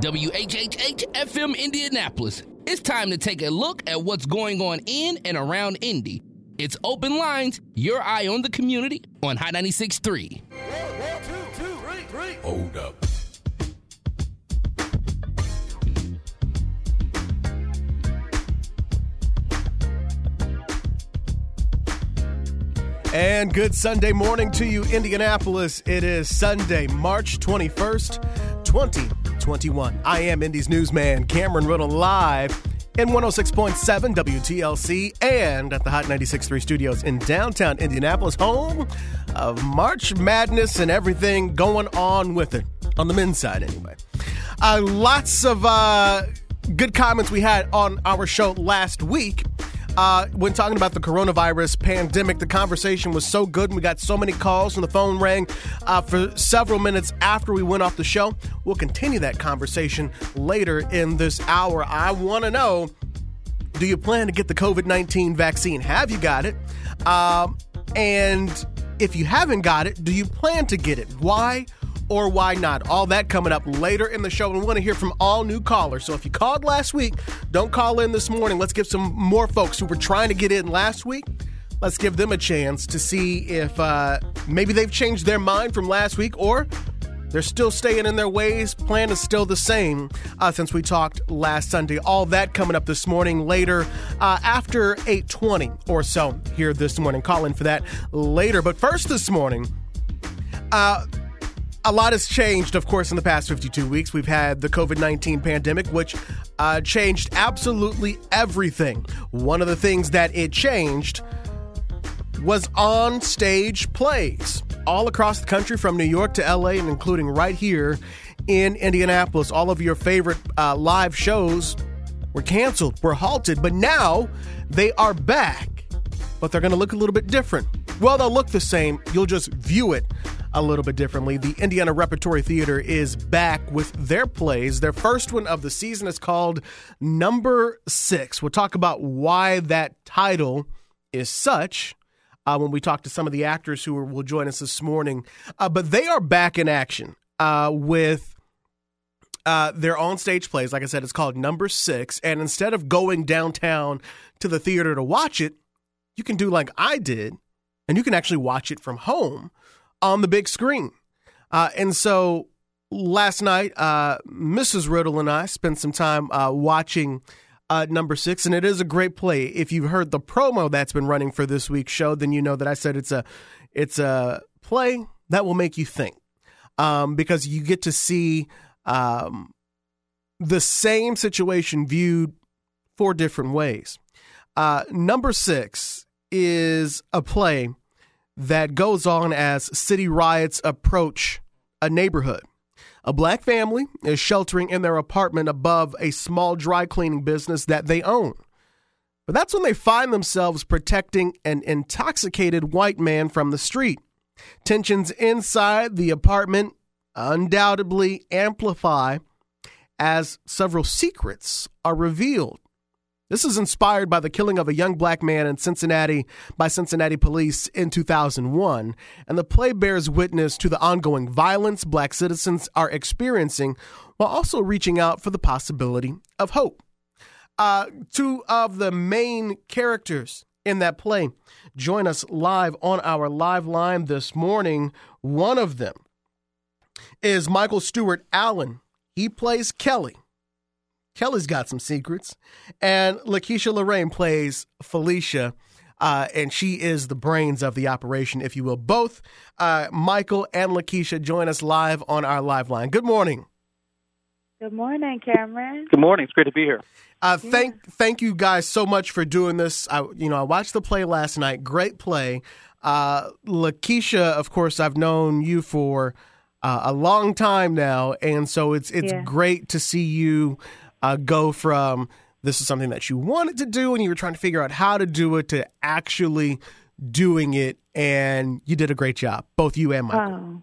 WHHH FM Indianapolis. It's time to take a look at what's going on in and around Indy. It's Open Lines, your eye on the community on High 96.3. Hold up. And good Sunday morning to you, Indianapolis. It is Sunday, March 21st, 2021. I am Indy's newsman, Cameron Riddle, live in 106.7 WTLC and at the Hot 96.3 studios in downtown Indianapolis, home of March Madness and everything going on with it, on the men's side anyway. Uh, lots of uh, good comments we had on our show last week. Uh, when talking about the coronavirus pandemic, the conversation was so good. And we got so many calls and the phone rang uh, for several minutes after we went off the show. We'll continue that conversation later in this hour. I want to know do you plan to get the COVID 19 vaccine? Have you got it? Um, and if you haven't got it, do you plan to get it? Why? Or why not? All that coming up later in the show. And we want to hear from all new callers. So if you called last week, don't call in this morning. Let's give some more folks who were trying to get in last week. Let's give them a chance to see if uh, maybe they've changed their mind from last week or they're still staying in their ways. Plan is still the same uh, since we talked last Sunday. All that coming up this morning later uh, after 8:20 or so here this morning. Call in for that later. But first this morning, uh, a lot has changed, of course, in the past 52 weeks. We've had the COVID 19 pandemic, which uh, changed absolutely everything. One of the things that it changed was on stage plays all across the country from New York to LA and including right here in Indianapolis. All of your favorite uh, live shows were canceled, were halted, but now they are back. But they're going to look a little bit different. Well, they'll look the same, you'll just view it a little bit differently. The Indiana Repertory Theater is back with their plays. Their first one of the season is called Number Six. We'll talk about why that title is such. Uh, when we talk to some of the actors who will join us this morning. Uh, but they are back in action uh, with uh, their on stage plays. Like I said, it's called Number Six. And instead of going downtown to the theater to watch it, you can do like I did, and you can actually watch it from home on the big screen. Uh, and so last night, uh, Mrs. Riddle and I spent some time uh, watching uh, number six, and it is a great play. If you've heard the promo that's been running for this week's show, then you know that I said it's a it's a play that will make you think, um, because you get to see um, the same situation viewed four different ways. Uh, number six is a play that goes on as city riots approach a neighborhood. A black family is sheltering in their apartment above a small dry cleaning business that they own. But that's when they find themselves protecting an intoxicated white man from the street. Tensions inside the apartment undoubtedly amplify as several secrets are revealed this is inspired by the killing of a young black man in Cincinnati by Cincinnati police in 2001, and the play bears witness to the ongoing violence black citizens are experiencing while also reaching out for the possibility of hope. Uh, two of the main characters in that play join us live on our live line this morning. One of them is Michael Stewart Allen. He plays Kelly. Kelly's got some secrets. And Lakeisha Lorraine plays Felicia. Uh, and she is the brains of the operation, if you will. Both uh, Michael and Lakeisha join us live on our live line. Good morning. Good morning, Cameron. Good morning. It's great to be here. Uh, thank thank you guys so much for doing this. I you know I watched the play last night. Great play. Uh, Lakeisha, of course, I've known you for uh, a long time now, and so it's it's yeah. great to see you uh, go from this is something that you wanted to do and you were trying to figure out how to do it to actually doing it and you did a great job both you and michael. Oh,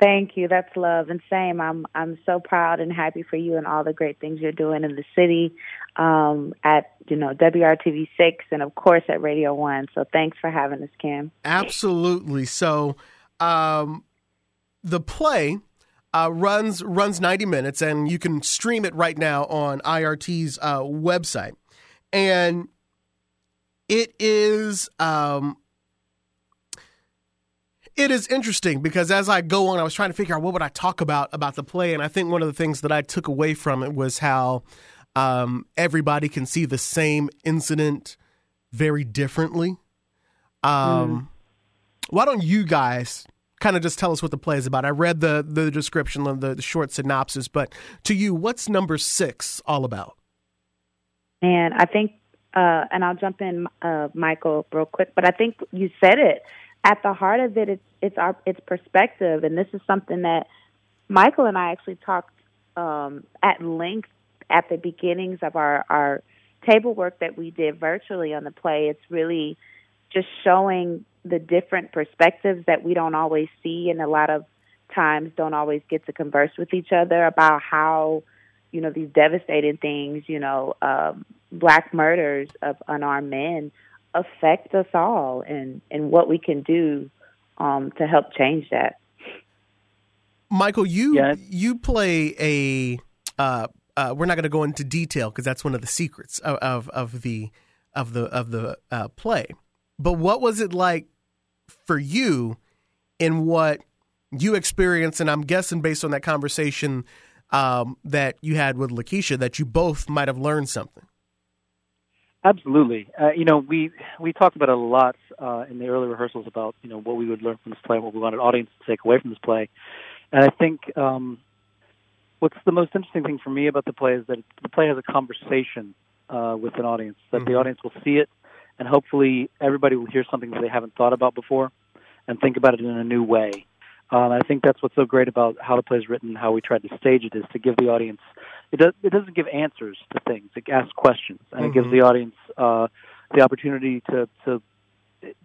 thank you. That's love and same. I'm i'm so proud and happy for you and all the great things you're doing in the city um, at you know wrtv 6 and of course at radio 1 so thanks for having us kim. Absolutely. So um, the play uh, runs runs 90 minutes, and you can stream it right now on IRT's uh, website. And it is um, it is interesting because as I go on, I was trying to figure out what would I talk about about the play, and I think one of the things that I took away from it was how um, everybody can see the same incident very differently. Um, mm. Why don't you guys kind of just tell us what the play is about? I read the the description, the, the short synopsis, but to you, what's number six all about? And I think, uh, and I'll jump in, uh, Michael, real quick. But I think you said it at the heart of it, it's it's our it's perspective, and this is something that Michael and I actually talked um, at length at the beginnings of our our table work that we did virtually on the play. It's really just showing the different perspectives that we don't always see, and a lot of times don't always get to converse with each other about how you know these devastating things, you know, um, black murders of unarmed men affect us all and, and what we can do um, to help change that. Michael, you yes. you play a. Uh, uh, we're not going to go into detail because that's one of the secrets of, of, of the of the of the uh, play. But what was it like for you in what you experienced? And I'm guessing based on that conversation um, that you had with Lakeisha, that you both might have learned something. Absolutely. Uh, you know, we we talked about it a lot uh, in the early rehearsals about you know what we would learn from this play, what we wanted audience to take away from this play, and I think um, what's the most interesting thing for me about the play is that the play has a conversation uh, with an audience. That mm-hmm. the audience will see it, and hopefully everybody will hear something that they haven't thought about before, and think about it in a new way. Um, I think that's what's so great about how the play is written, how we tried to stage it, is to give the audience. It, does, it doesn't give answers to things; it asks questions, and mm-hmm. it gives mm-hmm. the audience uh, the opportunity to to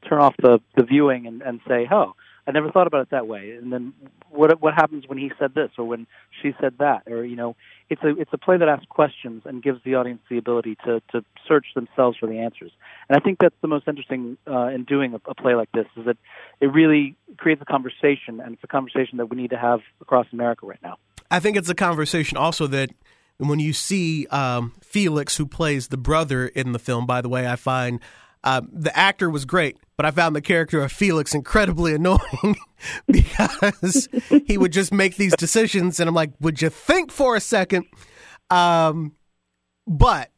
turn off the the viewing and, and say, "Oh, I never thought about it that way." And then what what happens when he said this or when she said that? Or you know, it's a it's a play that asks questions and gives the audience the ability to to search themselves for the answers. And I think that's the most interesting uh, in doing a, a play like this is that it really creates a conversation, and it's a conversation that we need to have across America right now. I think it's a conversation also that when you see um, Felix, who plays the brother in the film, by the way, I find uh, the actor was great, but I found the character of Felix incredibly annoying because he would just make these decisions, and I'm like, would you think for a second? Um, but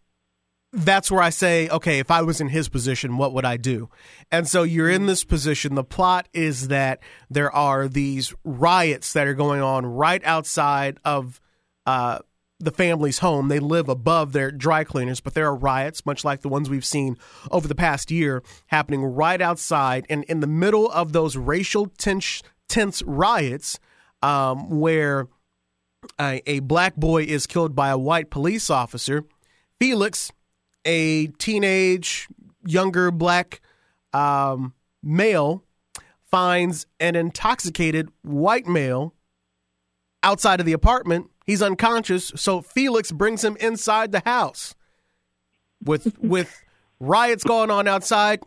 that's where I say, okay, if I was in his position, what would I do? And so you're in this position. The plot is that there are these riots that are going on right outside of uh, the family's home. They live above their dry cleaners, but there are riots, much like the ones we've seen over the past year, happening right outside. And in the middle of those racial tense, tense riots, um, where a, a black boy is killed by a white police officer, Felix, a teenage, younger black um, male, finds an intoxicated white male outside of the apartment He's unconscious, so Felix brings him inside the house. With with riots going on outside,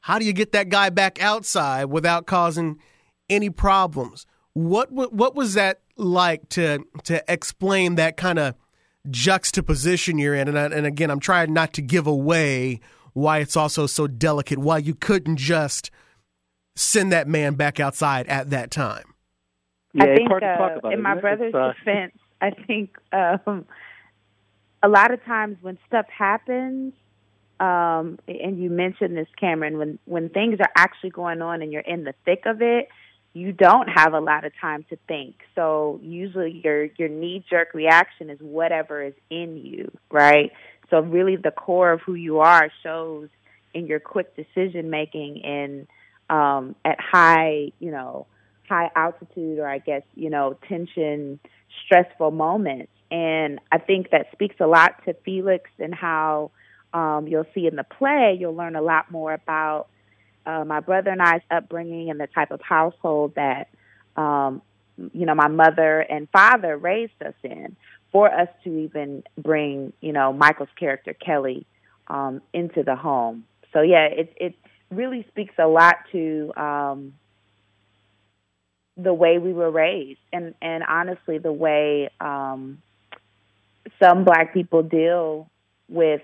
how do you get that guy back outside without causing any problems? What what was that like to to explain that kind of juxtaposition you're in? And I, and again, I'm trying not to give away why it's also so delicate. Why you couldn't just send that man back outside at that time. Yeah, I think uh, in my brother's uh, defense, I think um, a lot of times when stuff happens, um, and you mentioned this, Cameron, when when things are actually going on and you're in the thick of it, you don't have a lot of time to think. So usually your your knee jerk reaction is whatever is in you, right? So really the core of who you are shows in your quick decision making and um at high, you know, high altitude or I guess, you know, tension stressful moments. And I think that speaks a lot to Felix and how um, you'll see in the play, you'll learn a lot more about uh, my brother and I's upbringing and the type of household that, um, you know, my mother and father raised us in for us to even bring, you know, Michael's character, Kelly, um, into the home. So, yeah, it, it really speaks a lot to um, the way we were raised, and and honestly, the way um, some Black people deal with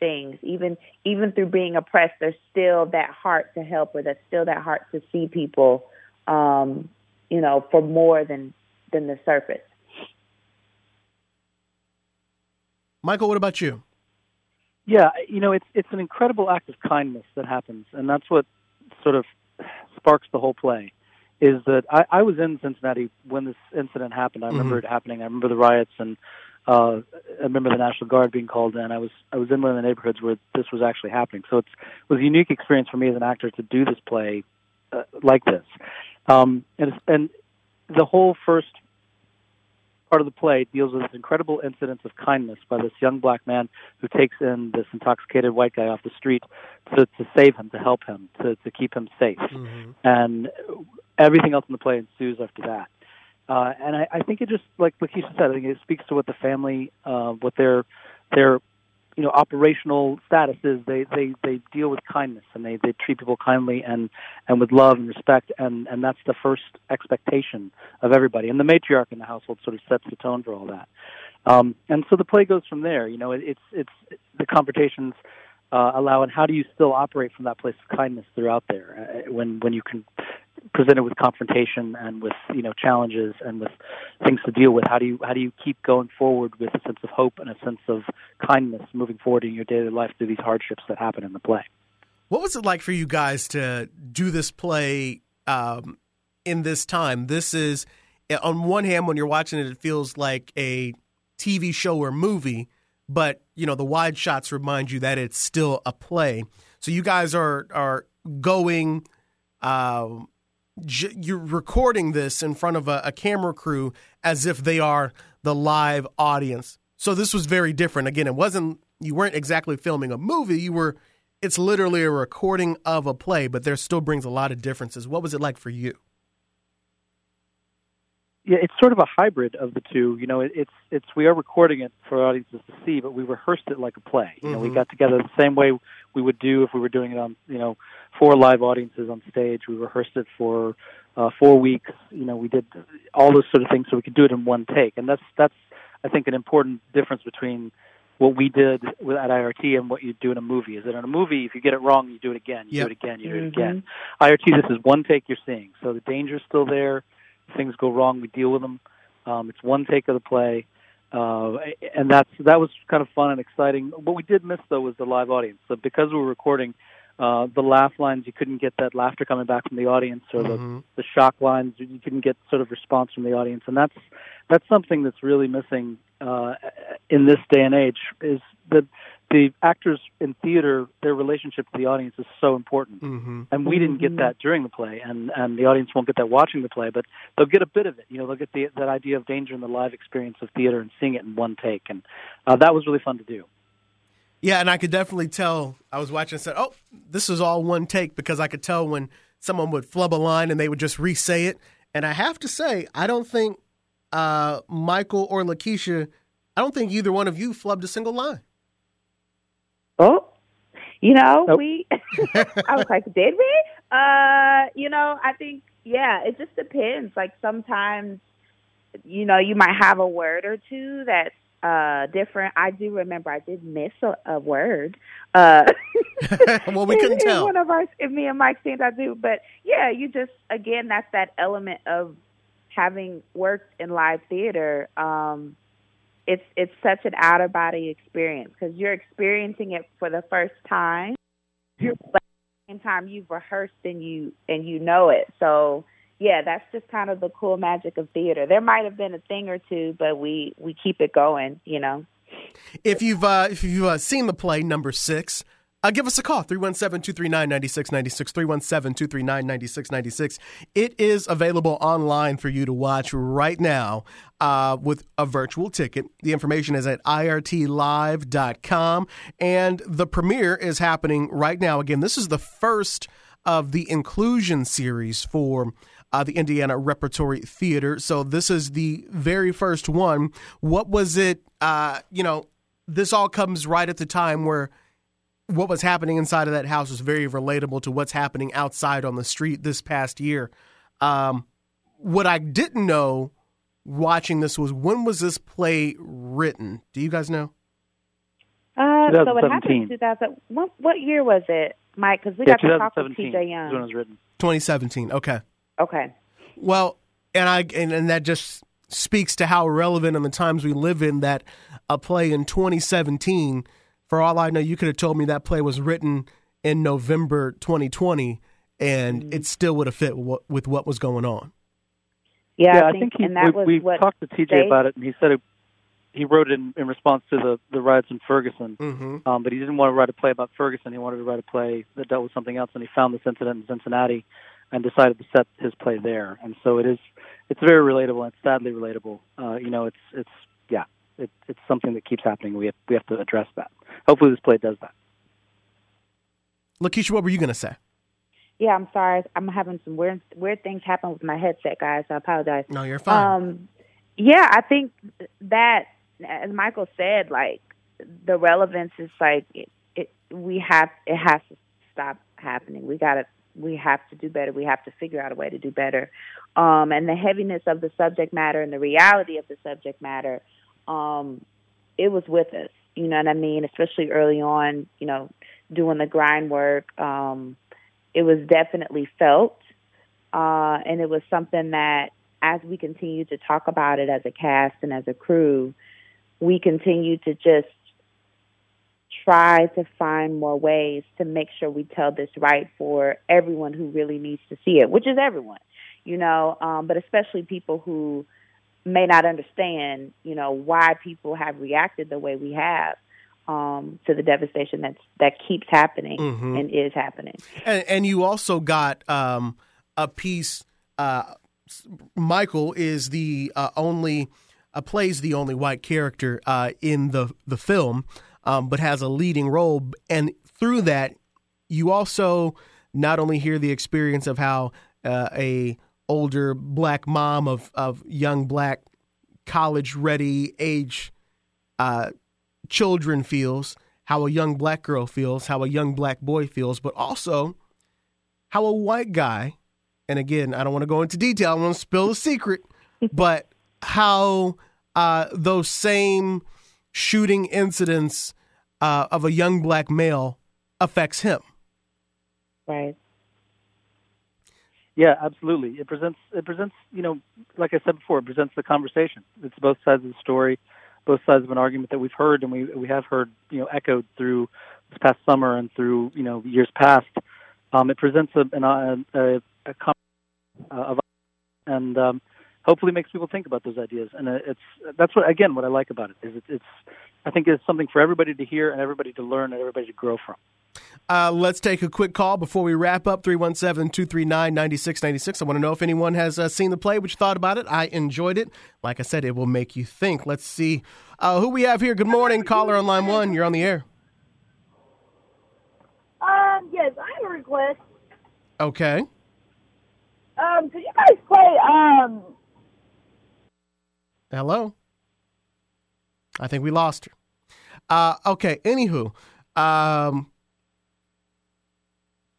things, even even through being oppressed, there's still that heart to help, or there's still that heart to see people, um, you know, for more than than the surface. Michael, what about you? Yeah, you know, it's it's an incredible act of kindness that happens, and that's what sort of sparks the whole play. Is that I, I was in Cincinnati when this incident happened. I remember Mhm. it happening. I remember the riots, and uh, I remember the National Guard being called in. I was I was in one of the neighborhoods where this was actually happening. So it's, it was a unique experience for me as an actor to do this play uh, like this, um, and it's, and the whole first part of the play deals with this incredible incident of kindness by this young black man who takes in this intoxicated white guy off the street to, to save him, to help him, to, to keep him safe. Mm-hmm. And everything else in the play ensues after that. Uh, and I, I think it just, like Lakeisha said, I think it speaks to what the family, uh, what their their you know operational statuses. They they they deal with kindness and they they treat people kindly and and with love and respect. And and that's the first expectation of everybody. And the matriarch in the household sort of sets the tone for all that. Um, and so the play goes from there. You know, it, it's it's the confrontations uh, allow and how do you still operate from that place of kindness throughout there uh, when when you can presented with confrontation and with you know challenges and with things to deal with how do you how do you keep going forward with a sense of hope and a sense of kindness moving forward in your daily life through these hardships that happen in the play What was it like for you guys to do this play um, in this time? This is, on one hand, when you're watching it, it feels like a TV show or movie, but you know the wide shots remind you that it's still a play. So you guys are are going. Um, j- you're recording this in front of a, a camera crew as if they are the live audience. So this was very different. Again, it wasn't you weren't exactly filming a movie. You were it's literally a recording of a play, but there still brings a lot of differences. What was it like for you? Yeah it's sort of a hybrid of the two you know it, it's it's we are recording it for audiences to see but we rehearsed it like a play you know we Mhm. got together the same way we would do if we were doing it on you know for live audiences on stage we rehearsed it for uh four weeks you know we did all those sort of things so we could do it in one take and that's that's i think an important difference between what we did with, at IRT and what you do in a movie is that in a movie if you get it wrong you do it again you Yep. do it again you do it Mhm. again IRT, this is one take you're seeing. So the danger's still there. Things go wrong, we deal with them. Um, it's one take of the play, uh, and that's that was kind of fun and exciting. What we did miss though was the live audience. So because we were recording, uh, the laugh lines you couldn't get that laughter coming back from the audience, or the Mhm. the shock lines you couldn't get sort of response from the audience, and that's that's something that's really missing uh, in this day and age. Is that the actors in theater, their relationship to the audience is so important Mhm. and we didn't get that during the play, and and the audience won't get that watching the play, but they'll get a bit of it. You know, they'll get the that idea of danger in the live experience of theater and seeing it in one take, and uh, that was really fun to do. Yeah, and I could definitely tell. I was watching and said, "Oh, this is all one take," because I could tell when someone would flub a line and they would just re-say it. And I have to say, I don't think uh, Michael or Lakeisha, I don't think either one of you flubbed a single line. Oh, you know, Nope. we. I was like, did we? Uh, you know, I think yeah, it just depends. Like sometimes, you know, you might have a word or two that's uh different. I do remember I did miss a, a word. Uh, well, we in- couldn't in tell. one of our in me and Mike scenes. I do, but yeah, you just again that's that element of having worked in live theater. Um, it's it's such an out of body experience because you're experiencing it for the first time. But at the same time, you've rehearsed and you and you know it. So yeah, that's just kind of the cool magic of theater. There might have been a thing or two, but we we keep it going. You know. If you've uh, if you've uh, seen the play number six, uh, give us a call 317-239-9696 317-239-9696. It is available online for you to watch right now uh, with a virtual ticket. The information is at irtlive.com and the premiere is happening right now. Again, this is the first of the inclusion series for uh, the Indiana Repertory Theater. So this is the very first one. What was it? Uh, you know, this all comes right at the time where what was happening inside of that house was very relatable to what's happening outside on the street this past year. Um, what I didn't know watching this was when was this play written? Do you guys know? Uh, so what happened in 2000. What, what year was it, Mike? Because we yeah, got to talk with TJ Young. when it was written. 2017. Okay. Okay. Well, and I and, and that just speaks to how relevant in the times we live in that a play in 2017. For all I know, you could have told me that play was written in November 2020, and mm-hmm. it still would have fit with what, with what was going on. Yeah, yeah I think, think, he, and that we, was we what talked to TJ they, about it, and he said it, he wrote it in, in response to the the riots in Ferguson. Mm-hmm. Um, but he didn't want to write a play about Ferguson. He wanted to write a play that dealt with something else, and he found this incident in Cincinnati, and decided to set his play there. And so it is, it's very relatable. and It's sadly relatable. Uh, you know, it's it's yeah, it, it's something that keeps happening. We have we have to address that. Hopefully, this play does that. Lakeisha, what were you going to say? Yeah, I'm sorry. I'm having some weird weird things happen with my headset, guys. I apologize. No, you're fine. Um, yeah, I think that, as Michael said, like the relevance is like it, it. We have it has to stop happening. We got to we have to do better. We have to figure out a way to do better. Um, and the heaviness of the subject matter and the reality of the subject matter, um, it was with us. You know what I mean? Especially early on, you know, doing the grind work. Um, it was definitely felt, uh, and it was something that, as we continue to talk about it as a cast and as a crew, we continue to just try to find more ways to make sure we tell this right for everyone who really needs to see it, which is everyone, you know, um, but especially people who may not understand, you know, why people have reacted the way we have um, to the devastation that's that keeps happening mm-hmm. and is happening. And, and you also got um, a piece. Uh, Michael is the uh, only uh, plays the only white character uh, in the the film, um, but has a leading role. And through that, you also not only hear the experience of how uh, a older black mom of of young black college ready age uh, children feels, how a young black girl feels, how a young black boy feels, but also how a white guy, and again, I don't want to go into detail, I want to spill a secret, but how uh, those same shooting incidents uh, of a young black male affects him. Right. Yeah, absolutely. It presents it presents you know, like I said before, it presents the conversation. It's both sides of the story both sides of an argument that we've heard and we we have heard you know echoed through this past summer and through you know years past. Um, it presents a, an, a, a, a uh, of and um, hopefully makes people think about those ideas. And it's that's what again what I like about it is it, it's I think it's something for everybody to hear and everybody to learn and everybody to grow from. Uh, let's take a quick call before we wrap up 317 239 9696. I want to know if anyone has uh, seen the play, what you thought about it. I enjoyed it. Like I said, it will make you think. Let's see uh, who we have here. Good morning, caller on line one. You're on the air. Um, yes, I have a request. Okay. Um, could you guys play, um. Hello? I think we lost her. Uh, okay, anywho. Um,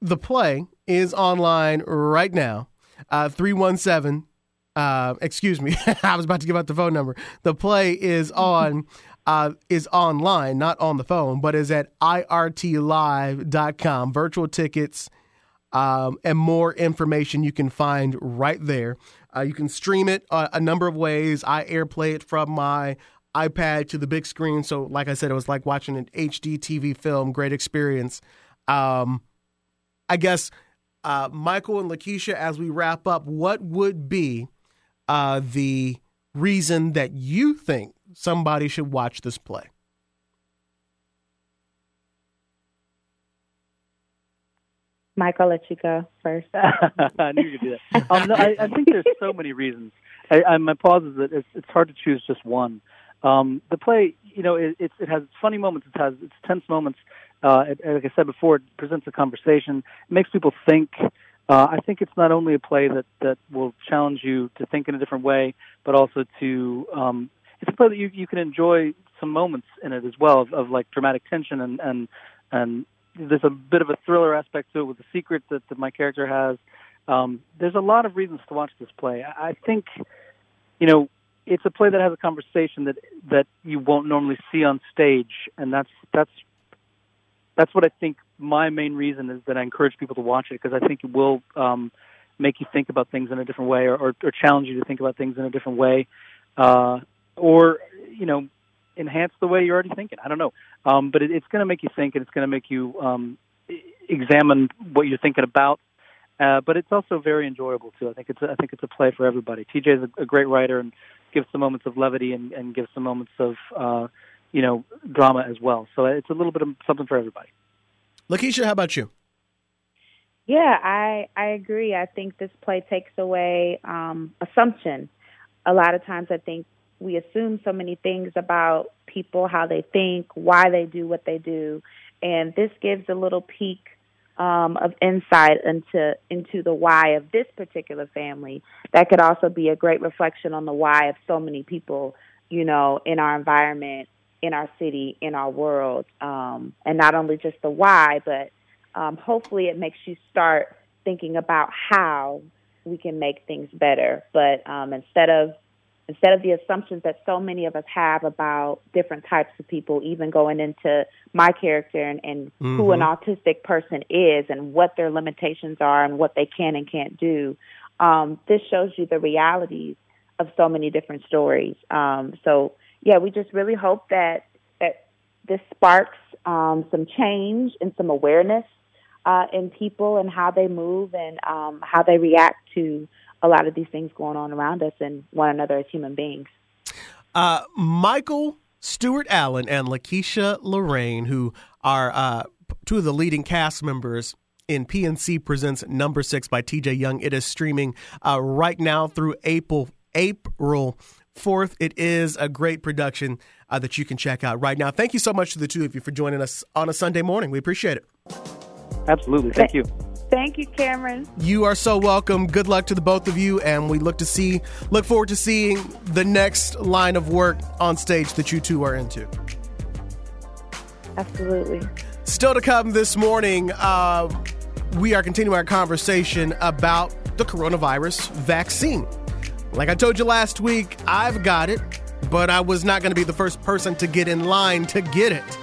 the play is online right now. Uh, 317. Uh, excuse me. I was about to give out the phone number. The play is on. Uh, is online, not on the phone, but is at irtlive.com. Virtual tickets um, and more information you can find right there. Uh, you can stream it uh, a number of ways. I airplay it from my iPad to the big screen. So, like I said, it was like watching an HD TV film. Great experience. Um, I guess, uh, Michael and Lakeisha, as we wrap up, what would be uh, the reason that you think somebody should watch this play? Mike, I'll let you go first. I knew you could do that. Um, no, I, I, think there's so many reasons. I, I, my pause is that it's, it's hard to choose just one. Um, the play, you know, it, it, it has funny moments, it has its tense moments, uh, it, like I said before, it presents a conversation. It makes people think. Uh, I think it's not only a play that that will challenge you to think in a different way, but also to um, it's a play that you you can enjoy some moments in it as well of, of like dramatic tension and and and there's a bit of a thriller aspect to it with the secret that, that my character has. Um, there's a lot of reasons to watch this play. I think, you know, it's a play that has a conversation that that you won't normally see on stage, and that's that's that's what I think. My main reason is that I encourage people to watch it because I think it will um, make you think about things in a different way, or, or, or challenge you to think about things in a different way, uh, or you know, enhance the way you're already thinking. I don't know, um, but it, it's going to make you think, and it's going to make you um, examine what you're thinking about. Uh, but it's also very enjoyable too. I think it's a, I think it's a play for everybody. TJ is a, a great writer and gives some moments of levity and, and gives some moments of uh, you know drama as well. So it's a little bit of something for everybody. Lakeisha, how about you? Yeah, I I agree. I think this play takes away um, assumption. A lot of times, I think we assume so many things about people, how they think, why they do what they do, and this gives a little peek um, of insight into into the why of this particular family. That could also be a great reflection on the why of so many people, you know, in our environment, in our city, in our world, um, and not only just the why, but um, hopefully it makes you start thinking about how we can make things better. But um, instead of instead of the assumptions that so many of us have about different types of people, even going into my character and, and mm-hmm. who an mm-hmm. autistic person is and what their limitations are and what they can and can't do, um, this shows you the realities of so many different stories. Um, so yeah, we just really hope that that this sparks um, some change and some awareness uh, in people and how they move and um, how they react to a lot of these things going on around us and one another as human beings. Uh, Michael Stewart Allen and Lakeisha Lorraine, who are uh, two of the leading cast members in PNC Presents Number Six by TJ Young. It is streaming uh, right now through April April 4th. It is a great production uh, that you can check out right now. Thank you so much to the two of you for joining us on a Sunday morning. We appreciate it. Absolutely. Thank you. Thank you, Cameron. You are so welcome. Good luck to the both of you, and we look to see, look forward to seeing the next line of work on stage that you two are into. Absolutely. Still to come this morning, uh, we are continuing our conversation about the coronavirus vaccine. Like I told you last week, I've got it, but I was not going to be the first person to get in line to get it.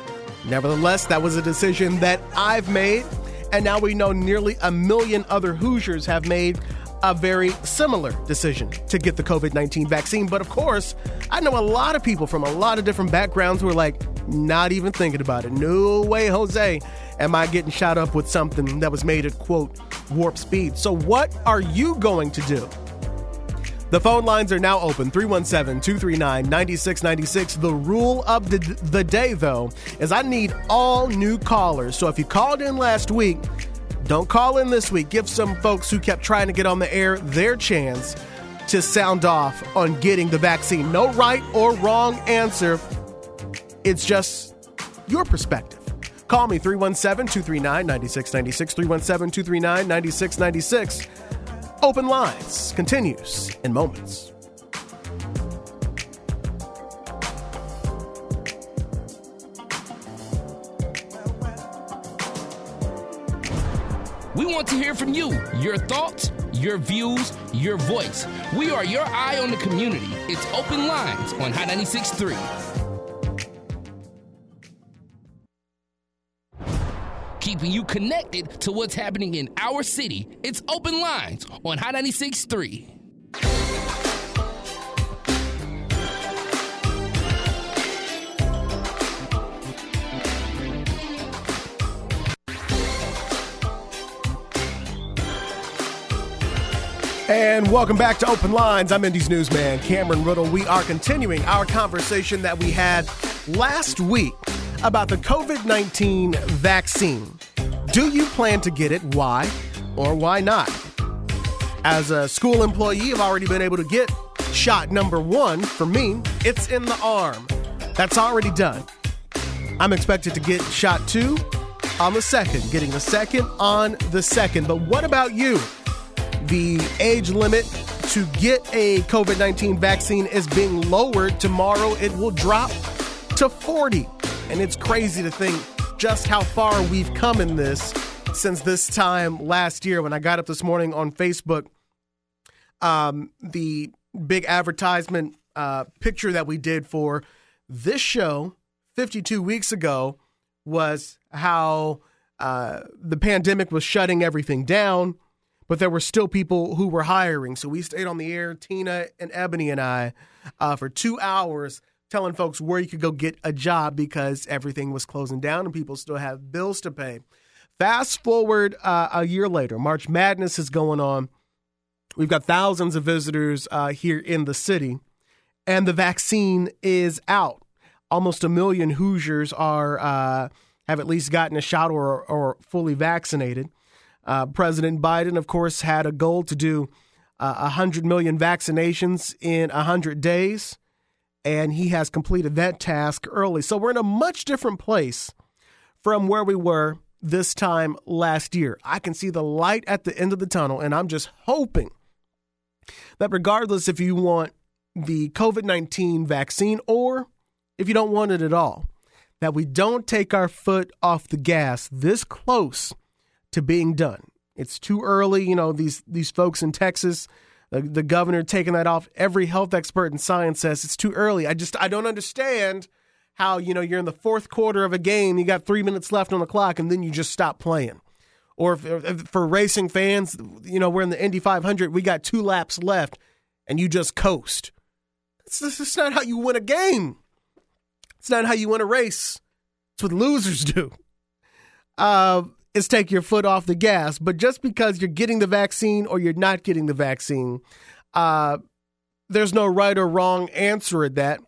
Nevertheless, that was a decision that I've made and now we know nearly a million other Hoosiers have made a very similar decision to get the COVID 19 vaccine. But of course, I know a lot of people from a lot of different backgrounds who are like, not even thinking about it. No way, Jose, am I getting shot up with something that was made at quote warp speed. So, what are you going to do? The phone lines are now open 317 239 9696. The rule of the, the day, though, is I need all new callers. So if you called in last week, don't call in this week. Give some folks who kept trying to get on the air their chance to sound off on getting the vaccine. No right or wrong answer. It's just your perspective. Call me 317 239 9696. 317 239 9696. Open Lines continues in moments. We want to hear from you, your thoughts, your views, your voice. We are your eye on the community. It's Open Lines on Hot 96.3. keeping you connected to what's happening in our city. It's Open Lines on Hot 96.3. And welcome back to Open Lines. I'm Indy's newsman, Cameron Riddle. We are continuing our conversation that we had last week about the COVID 19 vaccine. Do you plan to get it? Why or why not? As a school employee, I've already been able to get shot number one. For me, it's in the arm. That's already done. I'm expected to get shot two on the second, getting the second on the second. But what about you? The age limit to get a COVID 19 vaccine is being lowered. Tomorrow it will drop to 40. And it's crazy to think just how far we've come in this since this time last year when I got up this morning on Facebook. Um, the big advertisement uh, picture that we did for this show 52 weeks ago was how uh, the pandemic was shutting everything down, but there were still people who were hiring. So we stayed on the air, Tina and Ebony and I, uh, for two hours telling folks where you could go get a job because everything was closing down and people still have bills to pay. Fast forward uh, a year later, March Madness is going on. We've got thousands of visitors uh, here in the city, and the vaccine is out. Almost a million Hoosiers are uh, have at least gotten a shot or, or fully vaccinated. Uh, President Biden, of course, had a goal to do uh, 100 million vaccinations in 100 days, and he has completed that task early. So we're in a much different place from where we were this time last year. I can see the light at the end of the tunnel, and I'm just hoping that regardless if you want the COVID 19 vaccine or if you don't want it at all, that we don't take our foot off the gas this close to being done. It's too early. You know, these, these folks in Texas, the, the governor taking that off. Every health expert in science says it's too early. I just, I don't understand how you know you're in the fourth quarter of a game, you got three minutes left on the clock, and then you just stop playing. Or if, if, for racing fans, you know we're in the Indy 500, we got two laps left, and you just coast. It's, this is not how you win a game. It's not how you win a race. It's what losers do. Uh, is take your foot off the gas. But just because you're getting the vaccine or you're not getting the vaccine, uh, there's no right or wrong answer at that.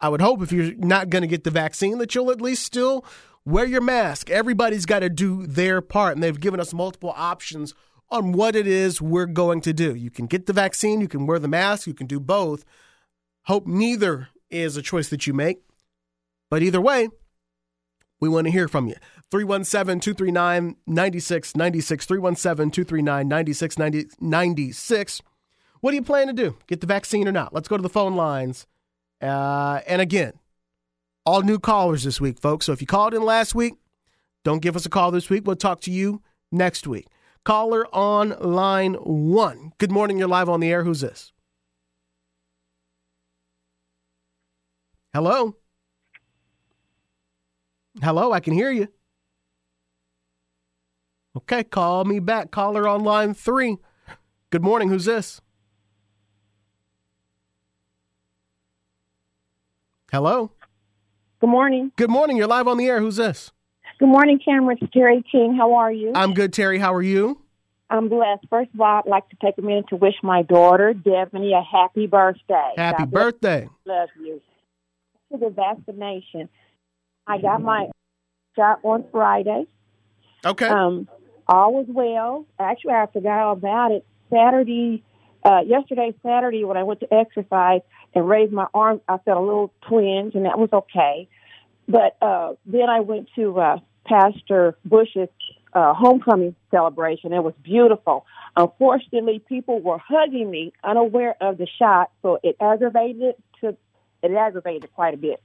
I would hope if you're not going to get the vaccine that you'll at least still wear your mask. Everybody's got to do their part, and they've given us multiple options on what it is we're going to do. You can get the vaccine, you can wear the mask, you can do both. Hope neither is a choice that you make. But either way, we want to hear from you. 317 239 9696. 317 239 9696. What do you plan to do? Get the vaccine or not? Let's go to the phone lines. Uh, and again, all new callers this week, folks. So if you called in last week, don't give us a call this week. We'll talk to you next week. Caller on line one. Good morning. You're live on the air. Who's this? Hello? Hello, I can hear you. Okay, call me back. Caller on line three. Good morning. Who's this? Hello. Good morning. Good morning. You're live on the air. Who's this? Good morning, Cameron. It's Terry King. How are you? I'm good, Terry. How are you? I'm blessed. First of all, I'd like to take a minute to wish my daughter, Devony, a happy birthday. Happy God birthday. Love you. To the vaccination. I got my shot on Friday. Okay. Um, all was well. Actually, I forgot all about it. Saturday, uh, yesterday, Saturday, when I went to exercise and raised my arm, I felt a little twinge, and that was okay. But uh, then I went to uh, Pastor Bush's uh, homecoming celebration. It was beautiful. Unfortunately, people were hugging me, unaware of the shot, so it aggravated to it aggravated it quite a bit.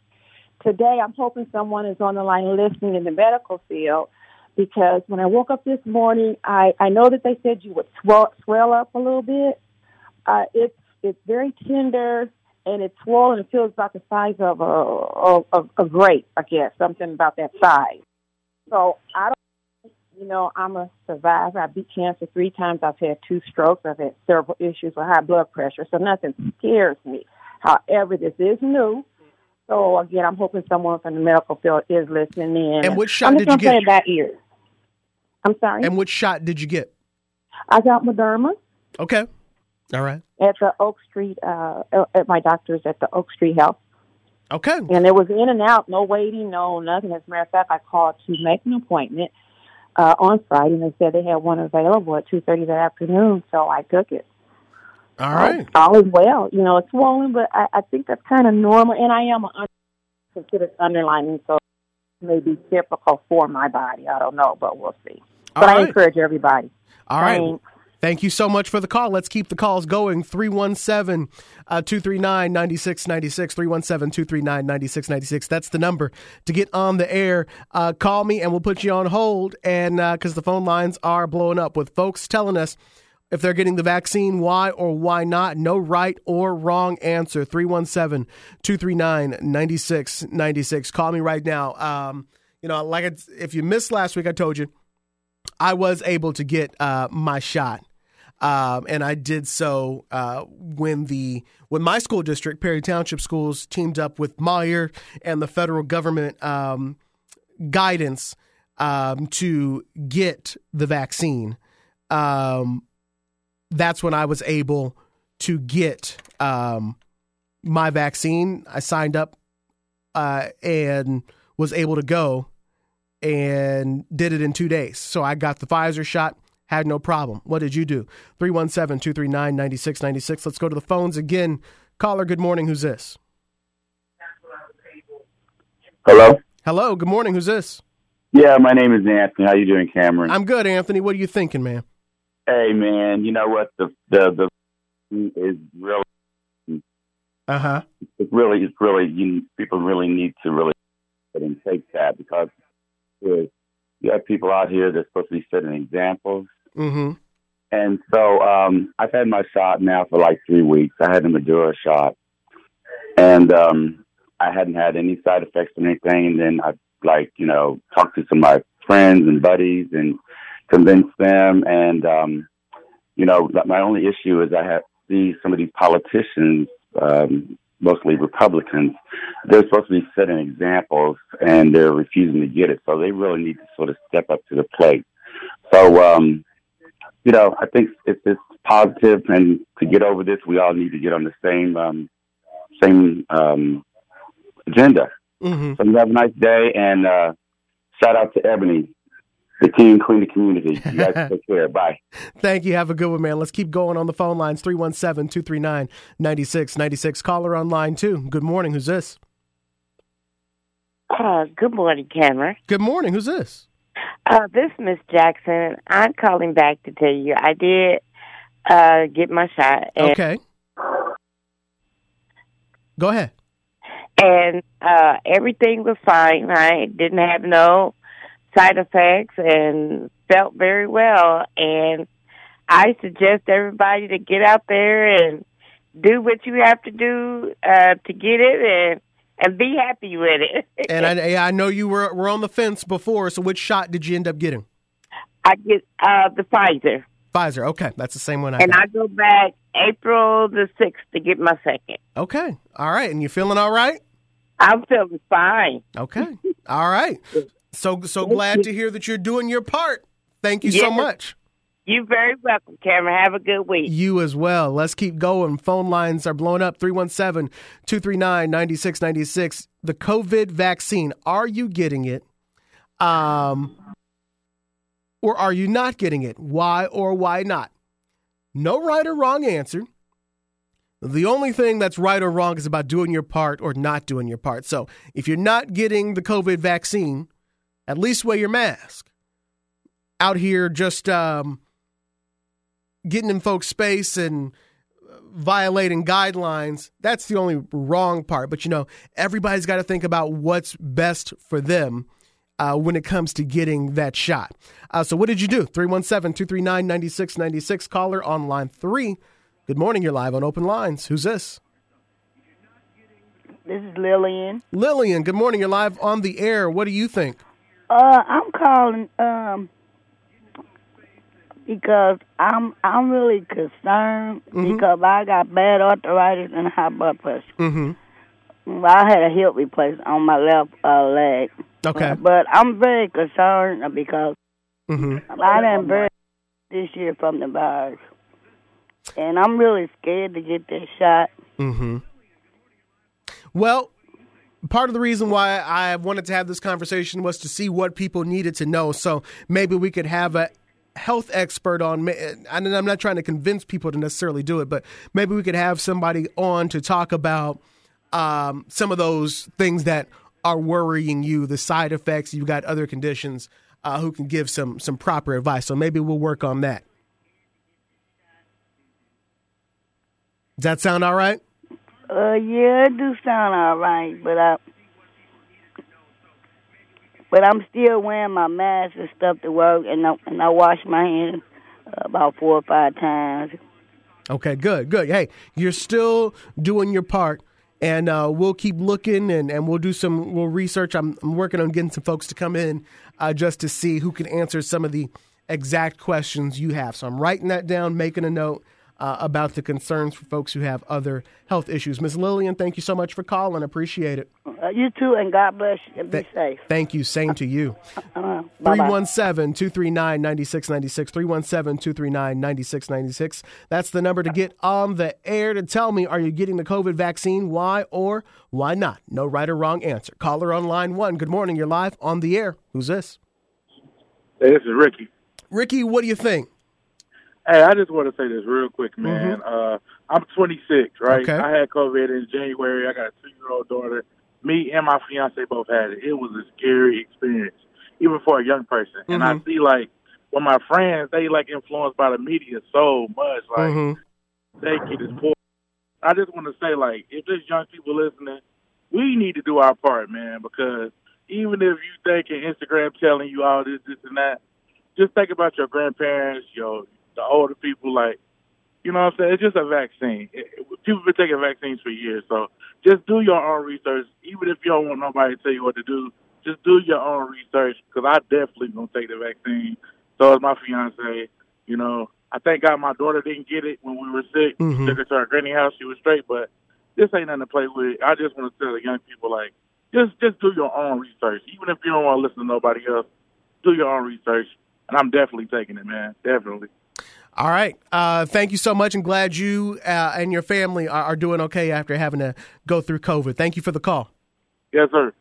Today, I'm hoping someone is on the line listening in the medical field because when I woke up this morning, I I know that they said you would swell swell up a little bit. Uh, it's it's very tender and it's swollen. It feels about the size of a of, of a grape, I guess, something about that size. So I don't, you know, I'm a survivor. I beat cancer three times. I've had two strokes. I've had several issues with high blood pressure, so nothing scares me. However, this is new. So again, I'm hoping someone from the medical field is listening in. And which shot I'm did just you gonna get? play it by ear. I'm sorry. And which shot did you get? I got Moderna Okay. All right. at the Oak Street, uh, at my doctor's at the Oak Street Health. Okay. And it was in and out, no waiting, no nothing. As a matter of fact, I called to make an appointment uh, on Friday, and they said they had one available at two thirty that afternoon. So I took it. All right. all is well. You know, it's swollen, but I, I think that's kind of normal. And I am un- considered underlining, so it may be typical for my body. I don't know, but we'll see. But I encourage everybody. All right. Thanks. Thank you so much for the call. Let's keep the calls going. 317 239 9696. 317 239 9696. That's the number to get on the air. Uh, call me and we'll put you on hold. And because uh, the phone lines are blowing up with folks telling us if they're getting the vaccine, why or why not. No right or wrong answer. 317 239 9696. Call me right now. Um, you know, like if you missed last week, I told you I was able to get uh, my shot. Um, and I did so uh, when the when my school district, Perry Township Schools, teamed up with Meijer and the federal government um, guidance um, to get the vaccine. Um, that's when I was able to get um, my vaccine. I signed up uh, and was able to go and did it in two days. So I got the Pfizer shot had no problem. What did you do? 317 239 9696. Let's go to the phones again. Caller, good morning. Who's this? Hello? Hello, good morning. Who's this? Yeah, my name is Anthony. How you doing, Cameron? I'm good, Anthony. What are you thinking, man? Hey, man, you know what? The the the is really uh huh. It's really it's really you, people really need to really and take that because you have people out here that's supposed to be setting examples, Mm-hmm. And so um, I've had my shot now for like three weeks. I had the Moderna shot, and um, I hadn't had any side effects or anything. And then I like you know talked to some of my friends and buddies and convinced them. And um, you know my only issue is I have see some of these politicians, um, mostly Republicans. They're supposed to be setting examples, and they're refusing to get it. So they really need to sort of step up to the plate. So um, you know, I think it's, it's positive, and to get over this, we all need to get on the same um, same um, agenda. Mm-hmm. So you have a nice day, and uh, shout out to Ebony, the king, queen the community. You guys take care. Bye. Thank you. Have a good one, man. Let's keep going on the phone lines 317 239 9696. Caller on line two. Good morning. Who's this? Uh, good morning, Cameron. Good morning. Who's this? Uh, this Miss Jackson. I'm calling back to tell you I did uh, get my shot. And, okay. Go ahead. And uh, everything was fine. I didn't have no side effects and felt very well. And I suggest everybody to get out there and do what you have to do uh, to get it and and be happy with it. and I, I know you were were on the fence before. So which shot did you end up getting? I get uh, the Pfizer. Pfizer. Okay, that's the same one. I and got. I go back April the sixth to get my second. Okay. All right. And you feeling all right? I'm feeling fine. Okay. all right. So so glad to hear that you're doing your part. Thank you yes. so much. You're very welcome, Cameron. Have a good week. You as well. Let's keep going. Phone lines are blowing up 317 239 9696. The COVID vaccine, are you getting it? Um, or are you not getting it? Why or why not? No right or wrong answer. The only thing that's right or wrong is about doing your part or not doing your part. So if you're not getting the COVID vaccine, at least wear your mask. Out here just um, getting in folks' space and violating guidelines, that's the only wrong part. But you know, everybody's got to think about what's best for them uh, when it comes to getting that shot. Uh, so, what did you do? 317 239 9696. Caller on line three. Good morning. You're live on Open Lines. Who's this? This is Lillian. Lillian, good morning. You're live on the air. What do you think? Uh, I'm calling um, because I'm I'm really concerned Mhm. because I got bad arthritis and high blood pressure. Mm-hmm. I had a hip replacement on my left uh, leg. Okay. But I'm very concerned because Mm-hmm. I didn't very this year from the virus. And I'm really scared to get this shot. Mm-hmm. Well, part of the reason why I wanted to have this conversation was to see what people needed to know. So maybe we could have a health expert on. And I'm not trying to convince people to necessarily do it, but maybe we could have somebody on to talk about um, some of those things that are worrying you, the side effects. You've got other conditions uh, who can give some some proper advice. So maybe we'll work on that. Does that sound all right? Uh, yeah, it do sound all right, but I, but I'm still wearing my mask and stuff to work, and I, and I wash my hands about four or five times. Okay, good, good. Hey, you're still doing your part, and uh, we'll keep looking, and, and we'll do some we'll research. I'm, I'm working on getting some folks to come in uh, just to see who can answer some of the exact questions you have. So I'm writing that down, making a note, uh, about the concerns for folks who have other health issues. Ms. Lillian, thank you so much for calling. Appreciate it. Uh, you too, and God bless you. And be Th- safe. Thank you. Same to you. Uh, bye-bye. 317 239 9696. 317 239 9696. That's the number to get on the air to tell me are you getting the COVID vaccine? Why or why not? No right or wrong answer. Caller on line one. Good morning. You're live on the air. Who's this? Hey, this is Ricky. Ricky, what do you think? Hey, I just want to say this real quick, man. Uh, I'm 26, right? Mm-hmm. Okay. I had COVID in January. I got a two-year-old daughter. Me and my fiance both had it. It was a scary experience, even for a young person. And I Mhm. see like when my friends, they like influenced by the media so much, like Mhm. they get this poor. I just want to say, like, if there's young people listening, we need to do our part, man, because even if you think in Instagram telling you all this, this, and that, just think about your grandparents, your the older people, like, you know what I'm saying? It's just a vaccine. It, people have been taking vaccines for years, so just do your own research. Even if you don't want nobody to tell you what to do, just do your own research. Because I definitely gonna take the vaccine. So is my fiance. You know, I thank God my daughter didn't get it when we were sick. Mhm. Took her to our granny house. She was straight, but this ain't nothing to play with. I just want to tell the young people, like, just just do your own research. Even if you don't want to listen to nobody else, do your own research. And I'm definitely taking it, man. Definitely. All right. Uh, thank you so much and glad you uh, and your family are, are doing okay after having to go through COVID. Thank you for the call. Yes, sir.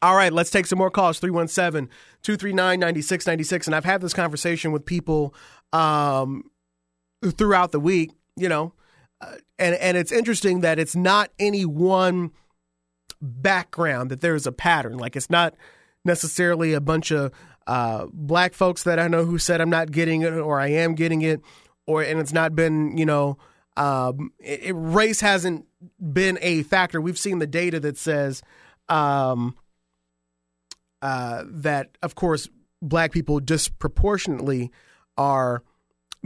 All right, let's take some more calls 317 239 9696. And I've had this conversation with people um, throughout the week, you know, uh, and, and it's interesting that it's not any one background, that there's a pattern. Like it's not necessarily a bunch of uh, black folks that I know who said I'm not getting it or I am getting it, or and it's not been, you know, um, it, it- race hasn't been a factor. We've seen the data that says um, uh, that, of course, black people disproportionately are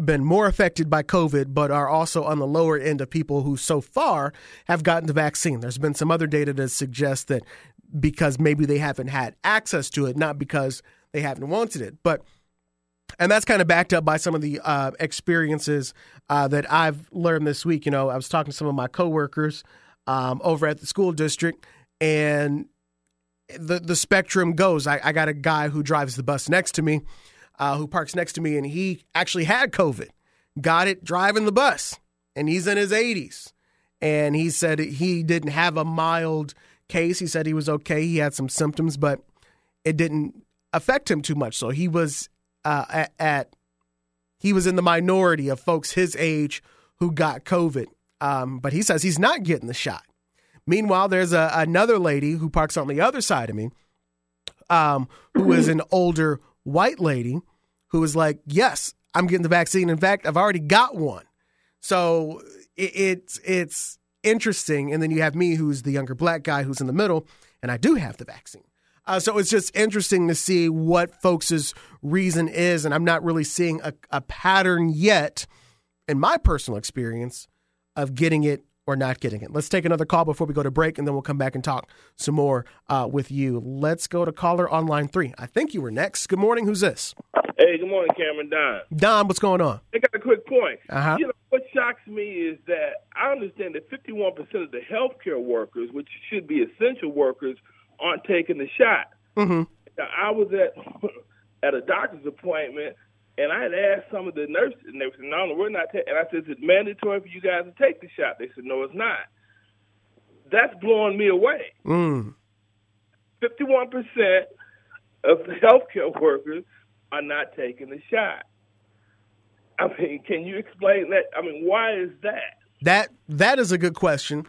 been more affected by COVID, but are also on the lower end of people who so far have gotten the vaccine. There's been some other data that suggests that because maybe they haven't had access to it, not because they haven't wanted it. But and that's kind of backed up by some of the uh, experiences uh, that I've learned this week. You know, I was talking to some of my coworkers um, over at the school district, and the the spectrum goes. I, I got a guy who drives the bus next to me, uh, who parks next to me, and he actually had COVID, got it driving the bus, and he's in his 80s, and he said he didn't have a mild case. He said he was okay. He had some symptoms, but it didn't affect him too much. So he was uh, at, at he was in the minority of folks his age who got COVID. Um, but he says he's not getting the shot. Meanwhile, there's a, another lady who parks on the other side of me, um, who is an older white lady who is like, "Yes, I'm getting the vaccine. In fact, I've already got one." So it, it's it's interesting. And then you have me, who's the younger black guy, who's in the middle, and I do have the vaccine. Uh, so it's just interesting to see what folks' reason is, and I'm not really seeing a, a pattern yet, in my personal experience, of getting it or not getting it. Let's take another call before we go to break, and then we'll come back and talk some more uh, with you. Let's go to caller on line three. I think you were next. Good morning. Who's this? Hey, good morning, Cameron Don. Don, what's going on? I got a quick point. Uh-huh. You know, what shocks me is that I understand that 51% of the healthcare workers, which should be essential workers, aren't taking the shot. Mm-hmm. I was at at a doctor's appointment, and I had asked some of the nurses, and they said, "No, no, we're not." Ta-. And I said, "Is it mandatory for you guys to take the shot?" They said, "No, it's not." That's blowing me away. Mm. 51% of the healthcare workers are not taking the shot. I mean, can you explain that? I mean, why is that? That that is a good question,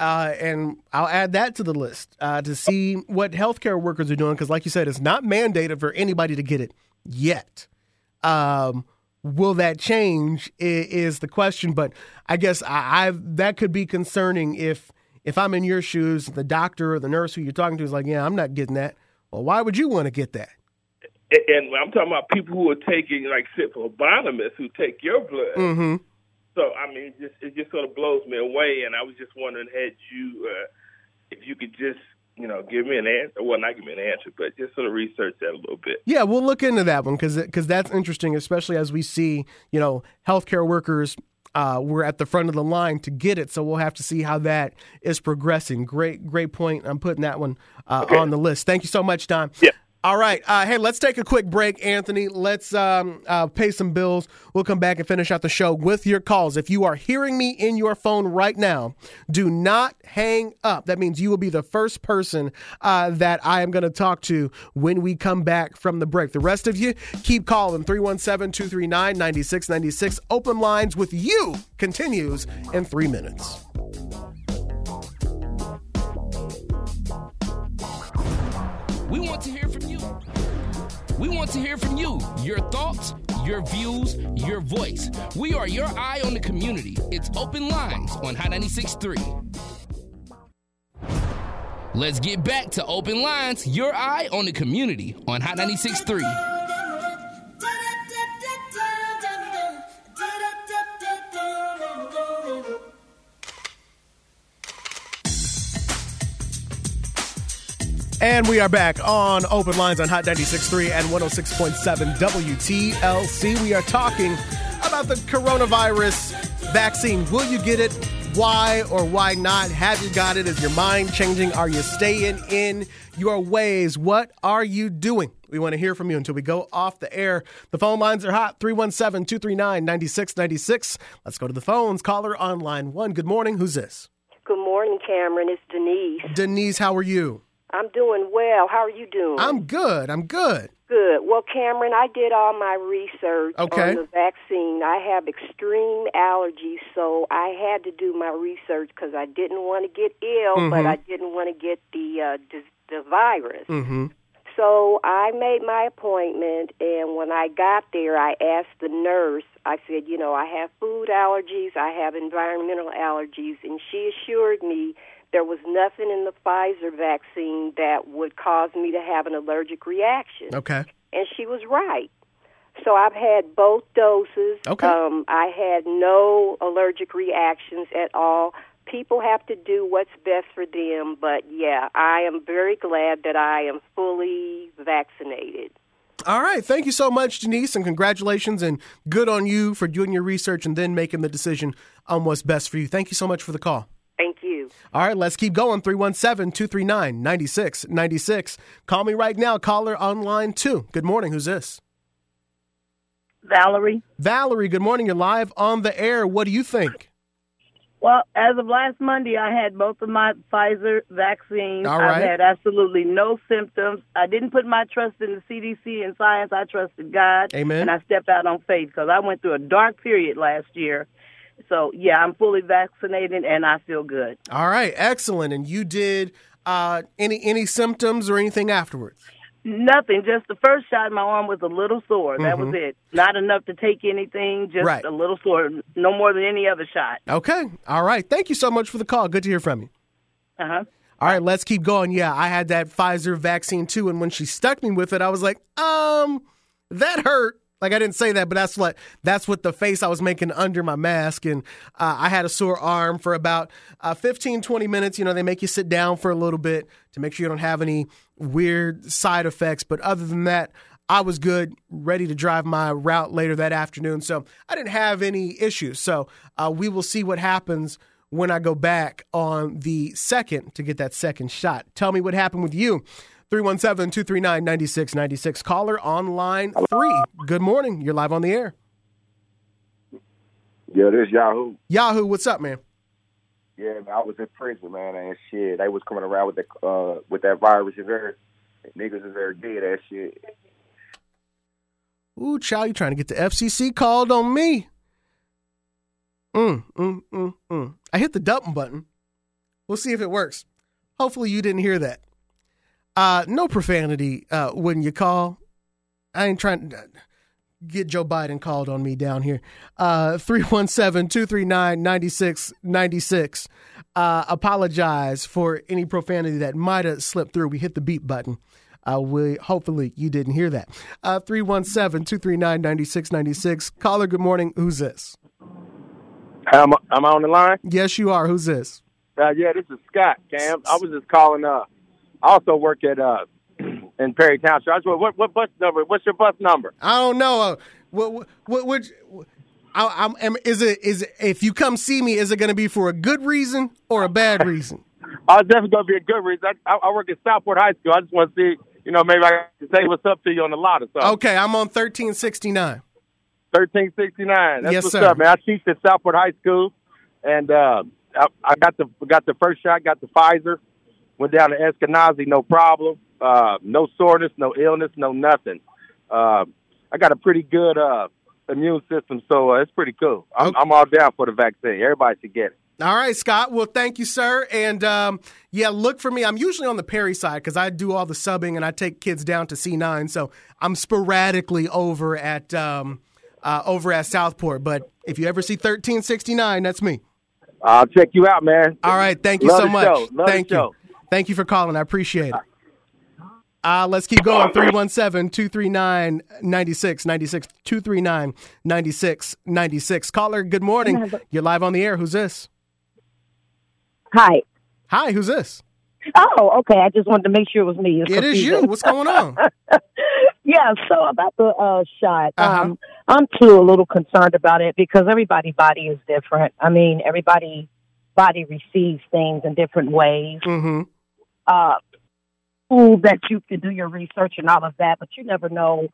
uh, and I'll add that to the list uh, to see what healthcare workers are doing. Because, like you said, it's not mandated for anybody to get it yet. Um, will that change is, the question. But I guess I, I've, that could be concerning if if I'm in your shoes, the doctor or the nurse who you're talking to is like, yeah, I'm not getting that. Well, why would you want to get that? And I'm talking about people who are taking like Siphobonamus who take your blood. Mm-hmm. So I mean, it just it just sort of blows me away. And I was just wondering, had you, uh, if you could just you know, give me an answer. Well, not give me an answer, but just sort of research that a little bit. Yeah, we'll look into that one because because that's interesting, especially as we see, you know, healthcare workers. Uh, we're at the front of the line to get it, so we'll have to see how that is progressing. Great, great point. I'm putting that one uh, okay. on the list. Thank you so much, Don. Yeah. All right. Uh, hey, let's take a quick break, Anthony. Let's um, uh, pay some bills. We'll come back and finish out the show with your calls. If you are hearing me in your phone right now, do not hang up. That means you will be the first person uh, that I am going to talk to when we come back from the break. The rest of you, keep calling 317 239 9696. Open lines with you continues in three minutes. We want to hear from you. We want to hear from you. Your thoughts, your views, your voice. We are your eye on the community. It's open lines on Hot 96.3. Let's get back to open lines, your eye on the community on Hot 96.3. And we are back on Open Lines on Hot 96.3 and 106.7 WTLC. We are talking about the coronavirus vaccine. Will you get it? Why or why not? Have you got it? Is your mind changing? Are you staying in your ways? What are you doing? We want to hear from you until we go off the air. The phone lines are hot 317 239 9696. Let's go to the phones. Caller on line one. Good morning. Who's this? Good morning, Cameron. It's Denise. Denise, how are you? I'm doing well. How are you doing? I'm good. I'm good. Good. Well, Cameron, I did all my research okay. on the vaccine. I have extreme allergies, so I had to do my research because I didn't want to get ill, mm-hmm. but I didn't want to get the uh, the, the virus. Mm-hmm. So I made my appointment, and when I got there, I asked the nurse. I said, you know, I have food allergies, I have environmental allergies, and she assured me there was nothing in the Pfizer vaccine that would cause me to have an allergic reaction. Okay. And she was right. So I've had both doses. Okay. Um, I had no allergic reactions at all. People have to do what's best for them, but yeah, I am very glad that I am fully vaccinated. All right. Thank you so much, Denise, and congratulations and good on you for doing your research and then making the decision on what's best for you. Thank you so much for the call. Thank you. All right, let's keep going. 317 239 9696. Call me right now. Caller on line two. Good morning. Who's this? Valerie. Valerie, good morning. You're live on the air. What do you think? Well, as of last Monday, I had both of my Pfizer vaccines. All right. I've had absolutely no symptoms. I didn't put my trust in the CDC and science. I trusted God. Amen. And I stepped out on faith because I went through a dark period last year so yeah, I'm fully vaccinated and I feel good. All right, excellent. And you did uh, any any symptoms or anything afterwards? Nothing. Just the first shot, in my arm was a little sore. That mm-hmm. was it. Not enough to take anything. Just right. a little sore. No more than any other shot. Okay. All right. Thank you so much for the call. Good to hear from you. Uh huh. All right, let's keep going. Yeah, I had that Pfizer vaccine too, and when she stuck me with it, I was like, um, that hurt. Like I didn't say that, but that's what that's what the face I was making under my mask, and uh, I had a sore arm for about uh, 15, 20 minutes. You know, they make you sit down for a little bit to make sure you don't have any weird side effects. But other than that, I was good, ready to drive my route later that afternoon. So I didn't have any issues. So uh, we will see what happens when I go back on the second to get that second shot. Tell me what happened with you. 317 239 9696. Caller on line three. Good morning. You're live on the air. Yeah, this Yahoo. Yahoo, what's up, man? Yeah, man, I was in prison, man, and shit. They was coming around with the uh with that virus and there. Niggas is very dead that shit. Ooh, child, you trying to get the FCC called on me? Mm, mm, mm, mm. I hit the dump button. We'll see if it works. Hopefully, you didn't hear that. Uh, no profanity uh, when you call. I ain't trying. To get Joe Biden called on me down here. Uh, 317 239 9696. Uh, apologize for any profanity that might have slipped through. We hit the beep button. Uh, we, hopefully, you didn't hear that. Uh, 317 239 9696. Caller, good morning. Who's this? Am, am I on the line? Yes, you are. Who's this? Uh, yeah, this is Scott, Cam. I was just calling. Uh, I also work at uh, in Perry Township. I just, what, what bus number? What's your bus number? I don't know. Uh, what, what, which, I, I'm, am, is it, is it, if you come see me, is it going to be for a good reason or a bad reason? I it's definitely going to be a good reason. I, I, I work at Southport High School. I just want to see, you know, maybe I can say what's up to you on the lot or something. Okay, I'm on 1369. 1369. That's Yes, what's sir. up, man. I teach at Southport High School, and uh, I, I got the got the first shot, got the Pfizer, went down to Eskenazi, no problem, uh, no soreness, no illness, no nothing. Uh, I got a pretty good uh, immune system, so uh, it's pretty cool. I'm, I'm all down for the vaccine. Everybody should get it. All right, Scott. Well, thank you, sir. And um, yeah, look for me. I'm usually on the Perry side because I do all the subbing and I take kids down to C9. So I'm sporadically over at um, uh, over at Southport. But if you ever see 1369, that's me. I'll check you out, man. All right. Thank you Love so the much. show. Love the thank you. show. Thank you for calling. I appreciate it. Uh, let's keep going. 317 239 9696. 239 9696. Caller, good morning. You're live on the air. Who's this? Hi. Hi, who's this? Oh, okay. I just wanted to make sure it was me. It's It is you. What's going on? yeah. So about the uh, shot, Uh-huh. um, I'm too a little concerned about it because everybody's body is different. I mean, everybody body receives things in different ways. Mm-hmm. Uh, cool that you can do your research and all of that, but you never know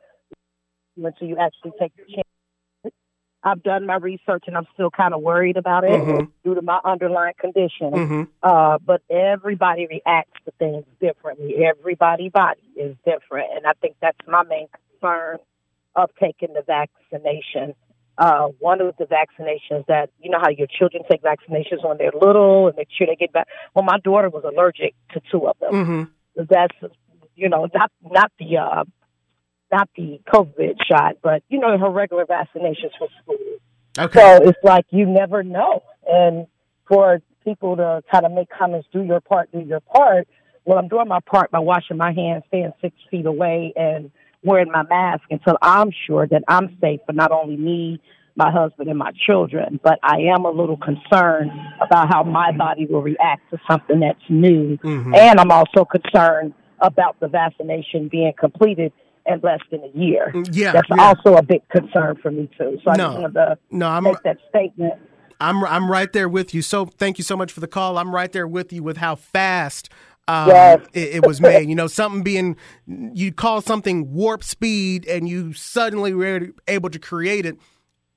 until you actually take the chance. I've done my research and I'm still kind of worried about it Mhm. due to my underlying condition. Mhm. Uh, but everybody reacts to things differently. Everybody body is different, and I think that's my main concern of taking the vaccination. Uh, one of the vaccinations that you know how your children take vaccinations when they're little and make sure they get back. Well, my daughter was allergic to two of them. Mm-hmm. That's you know not not the uh, not the COVID shot, but you know her regular vaccinations for school. Okay. So it's like you never know. And for people to kind of make comments, do your part, do your part. Well, I'm doing my part by washing my hands, staying six feet away, and wearing my mask until I'm sure that I'm safe for not only me, my husband, and my children. But I am a little concerned about how my body will react to something that's new. Mm-hmm. And I'm also concerned about the vaccination being completed in less than a year. Yeah, That's yeah. also a big concern for me, too. So I No. just wanted to No, I'm make that statement. I'm I'm right there with you. So thank you so much for the call. I'm right there with you with how fast um, Yes. it, it was made. You know, something being you call something warp speed, and you suddenly were able to create it.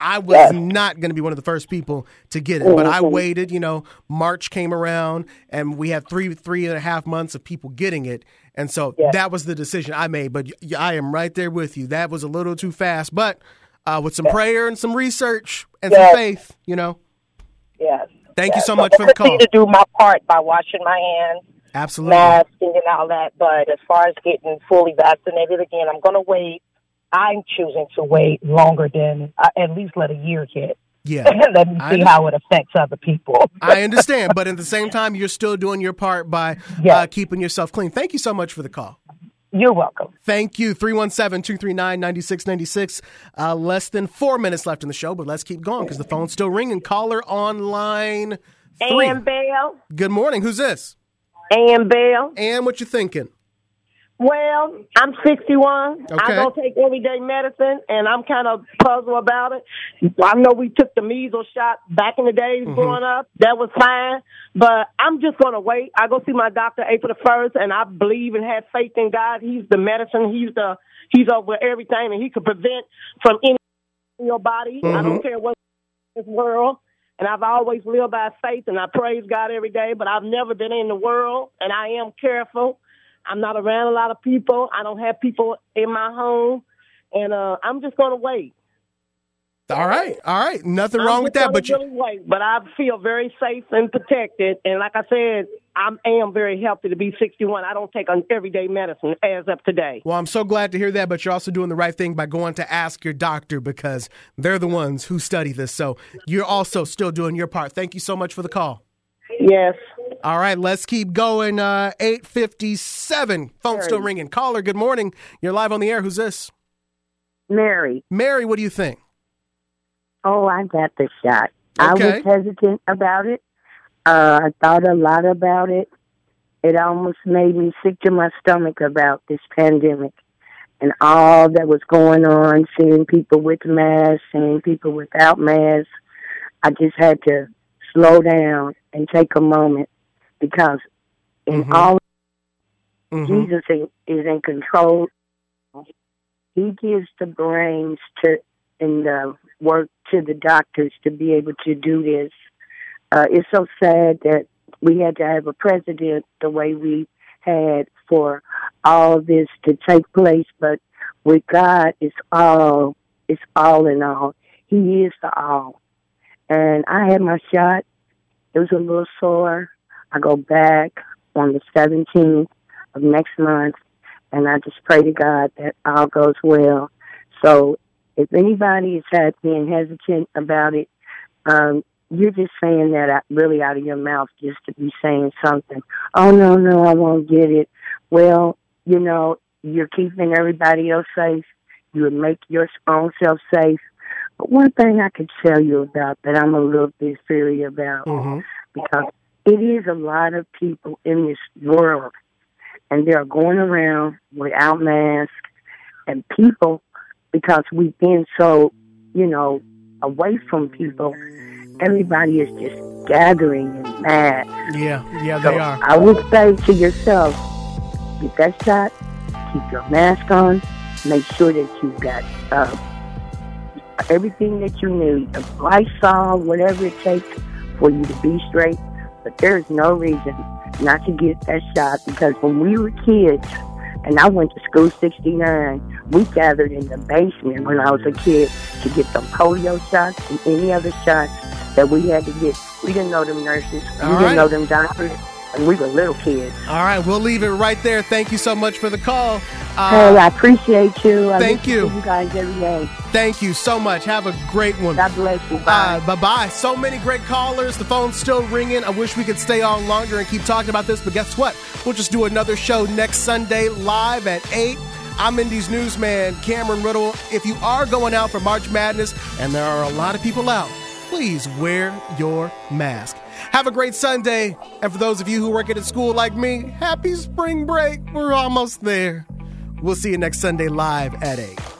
I was Yes. not going to be one of the first people to get it, but I Mhm. waited. You know, March came around, and we had three three and a half months of people getting it, and so that was the decision I made. But y- I am right there with you. That was a little too fast, but uh, with some prayer and some research and Yes. some faith, you know. Yes. Thank you so much for the call. to do my part by washing my hands, Absolutely. masking, and all that. But as far as getting fully vaccinated again, I'm going to wait. I'm choosing to wait longer than uh, at least let a year hit. Yeah. let me see under- how it affects other people. I understand, but at the same time, you're still doing your part by uh, keeping yourself clean. Thank you so much for the call. You're welcome. Thank you. 317 239 9696. Uh, Less than four minutes left in the show, but let's keep going because the phone's still ringing. Caller on line three. Ann Bell. Good morning. Who's this? Ann Bell. Ann, what you thinking? Well, I'm 61. Okay. I don't take everyday medicine, and I'm kind of puzzled about it. I know we took the measles shot back in the days Mm-hmm. growing up. That was fine, but I'm just going to wait. I go see my doctor April the first, and I believe and have faith in God. He's the medicine. He's the He's over everything, and He can prevent from any in your body. I Mm-hmm. don't care what this world. And I've always lived by faith, and I praise God every day. But I've never been in the world, and I am careful. I'm not around a lot of people. I don't have people in my home, and uh, I'm just going to wait. All right. All right. Nothing I'm wrong with that, but you. really wait. But I feel very safe and protected. And like I said, I am very healthy to be 61. I don't take an everyday medicine as of today. Well, I'm so glad to hear that, but you're also doing the right thing by going to ask your doctor because they're the ones who study this. So you're also still doing your part. Thank you so much for the call. Yes. All right, let's keep going. Uh, 857. Phone still ringing. Caller, good morning. You're live on the air. Who's this? Mary. Mary, what do you think? Oh, I got the shot. Okay. I was hesitant about it. Uh, I thought a lot about it. It almost made me sick to my stomach about this pandemic and all that was going on, seeing people with masks, seeing people without masks. I just had to slow down and take a moment because in Mhm. all Mhm. Jesus is is in control. He gives the brains to and the work to the doctors to be able to do this. Uh, it's so sad that we had to have a president the way we had for all this to take place, but with God, it's all it's all in all. He is the all. And I had my shot. It was a little sore. I go back on the 17th of next month, and I just pray to God that all goes well. So if anybody is being hesitant about it, um, you're just saying that out, really out of your mouth just to be saying something. Oh no, no, I won't get it. Well, you know, you're keeping everybody else safe. You would make your own self safe. But one thing I could tell you about that I'm a little bit feary about mm-hmm. because it is a lot of people in this world and they're going around without masks and people because we've been so, you know, away from people, everybody is just gathering and mad. Yeah, yeah, So they are. I would say to yourself, get that shot, keep your mask on, make sure that you've got uh, everything that you need, a Lysol, whatever it takes for you to be straight. But there's no reason not to get that shot because when we were kids, and I went to school 69, we gathered in the basement when I was a kid to get some polio shots and any other shots that we had to get. We didn't know them nurses. All we right. didn't know them doctors. And we were little kids. All right, we'll leave it right there. Thank you so much for the call. Uh, hey, I appreciate you. I thank you. you guys every day. Thank you so much. Have a great one. God bless you. Bye. bye bye. So many great callers. The phone's still ringing. I wish we could stay on longer and keep talking about this, but guess what? We'll just do another show next Sunday live at 8. I'm Indy's newsman, Cameron Riddle. If you are going out for March Madness, and there are a lot of people out, please wear your mask. Have a great Sunday. And for those of you who work at a school like me, happy spring break. We're almost there. We'll see you next Sunday live at 8.